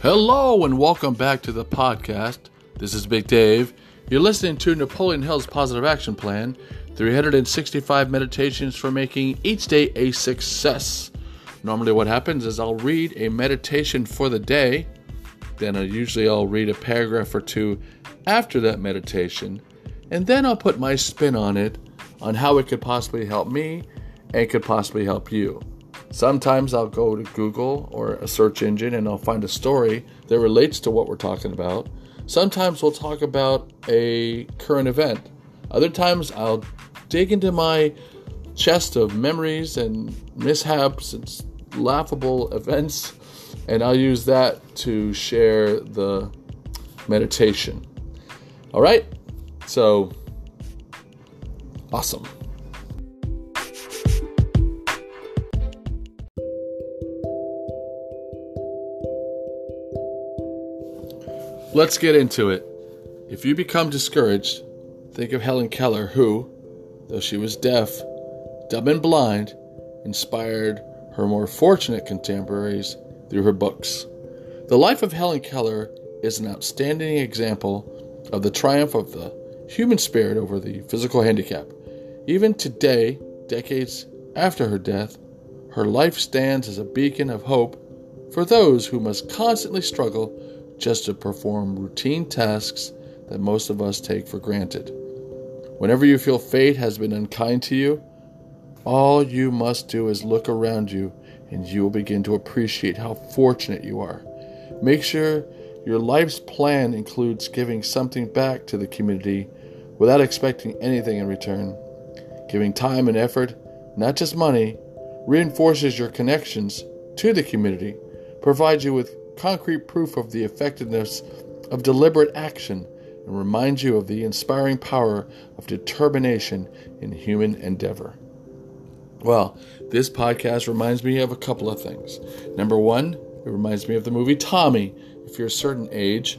Hello and welcome back to the podcast. This is Big Dave. You're listening to Napoleon Hill's Positive Action Plan 365 meditations for making each day a success. Normally, what happens is I'll read a meditation for the day, then I usually I'll read a paragraph or two after that meditation, and then I'll put my spin on it on how it could possibly help me and could possibly help you. Sometimes I'll go to Google or a search engine and I'll find a story that relates to what we're talking about. Sometimes we'll talk about a current event. Other times I'll dig into my chest of memories and mishaps and laughable events and I'll use that to share the meditation. All right? So, awesome. Let's get into it. If you become discouraged, think of Helen Keller, who, though she was deaf, dumb, and blind, inspired her more fortunate contemporaries through her books. The life of Helen Keller is an outstanding example of the triumph of the human spirit over the physical handicap. Even today, decades after her death, her life stands as a beacon of hope for those who must constantly struggle just to perform routine tasks that most of us take for granted. Whenever you feel fate has been unkind to you, all you must do is look around you and you will begin to appreciate how fortunate you are. Make sure your life's plan includes giving something back to the community without expecting anything in return. Giving time and effort, not just money, reinforces your connections to the community, provides you with concrete proof of the effectiveness of deliberate action and reminds you of the inspiring power of determination in human endeavor. Well, this podcast reminds me of a couple of things. Number one, it reminds me of the movie Tommy. If you're a certain age,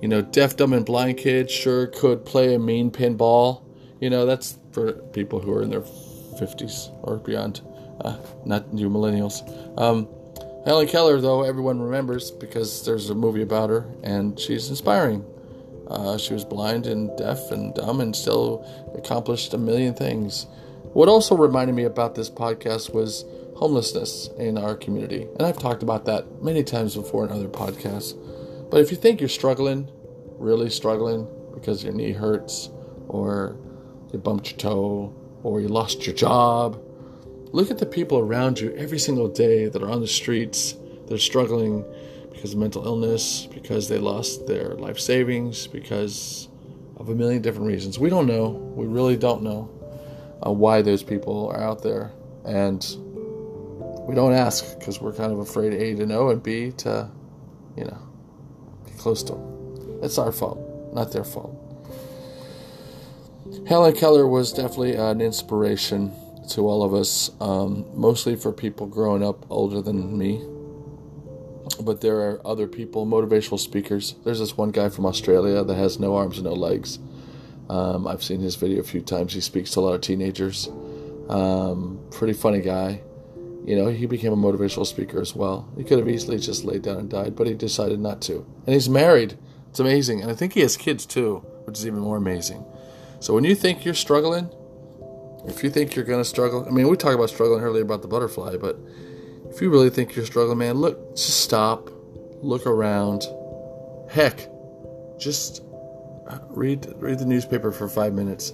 you know, deaf, dumb, and blind kids sure could play a mean pinball. You know, that's for people who are in their 50s or beyond, uh, not you millennials. Um, Helen Keller, though, everyone remembers because there's a movie about her and she's inspiring. Uh, she was blind and deaf and dumb and still accomplished a million things. What also reminded me about this podcast was homelessness in our community. And I've talked about that many times before in other podcasts. But if you think you're struggling, really struggling because your knee hurts or you bumped your toe or you lost your job Look at the people around you every single day that are on the streets. They're struggling because of mental illness, because they lost their life savings, because of a million different reasons. We don't know. We really don't know uh, why those people are out there. And we don't ask because we're kind of afraid A to know and B to, you know, be close to them. It's our fault, not their fault. Helen Keller was definitely an inspiration to all of us, um, mostly for people growing up older than me. But there are other people, motivational speakers. There's this one guy from Australia that has no arms and no legs. Um, I've seen his video a few times. He speaks to a lot of teenagers. Um, pretty funny guy. You know, he became a motivational speaker as well. He could have easily just laid down and died, but he decided not to. And he's married. It's amazing. And I think he has kids too, which is even more amazing. So when you think you're struggling, if you think you're going to struggle, I mean, we talked about struggling earlier about the butterfly, but if you really think you're struggling, man, look, just stop, look around. Heck, just read read the newspaper for five minutes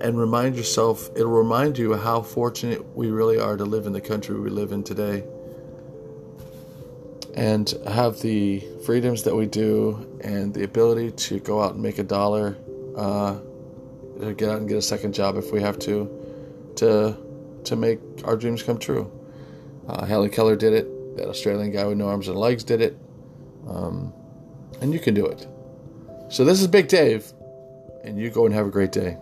and remind yourself. It'll remind you how fortunate we really are to live in the country we live in today, and have the freedoms that we do, and the ability to go out and make a dollar. Uh, get out and get a second job if we have to, to to make our dreams come true. Uh, Helen Keller did it. That Australian guy with no arms and legs did it. Um, and you can do it. So this is Big Dave, and you go and have a great day.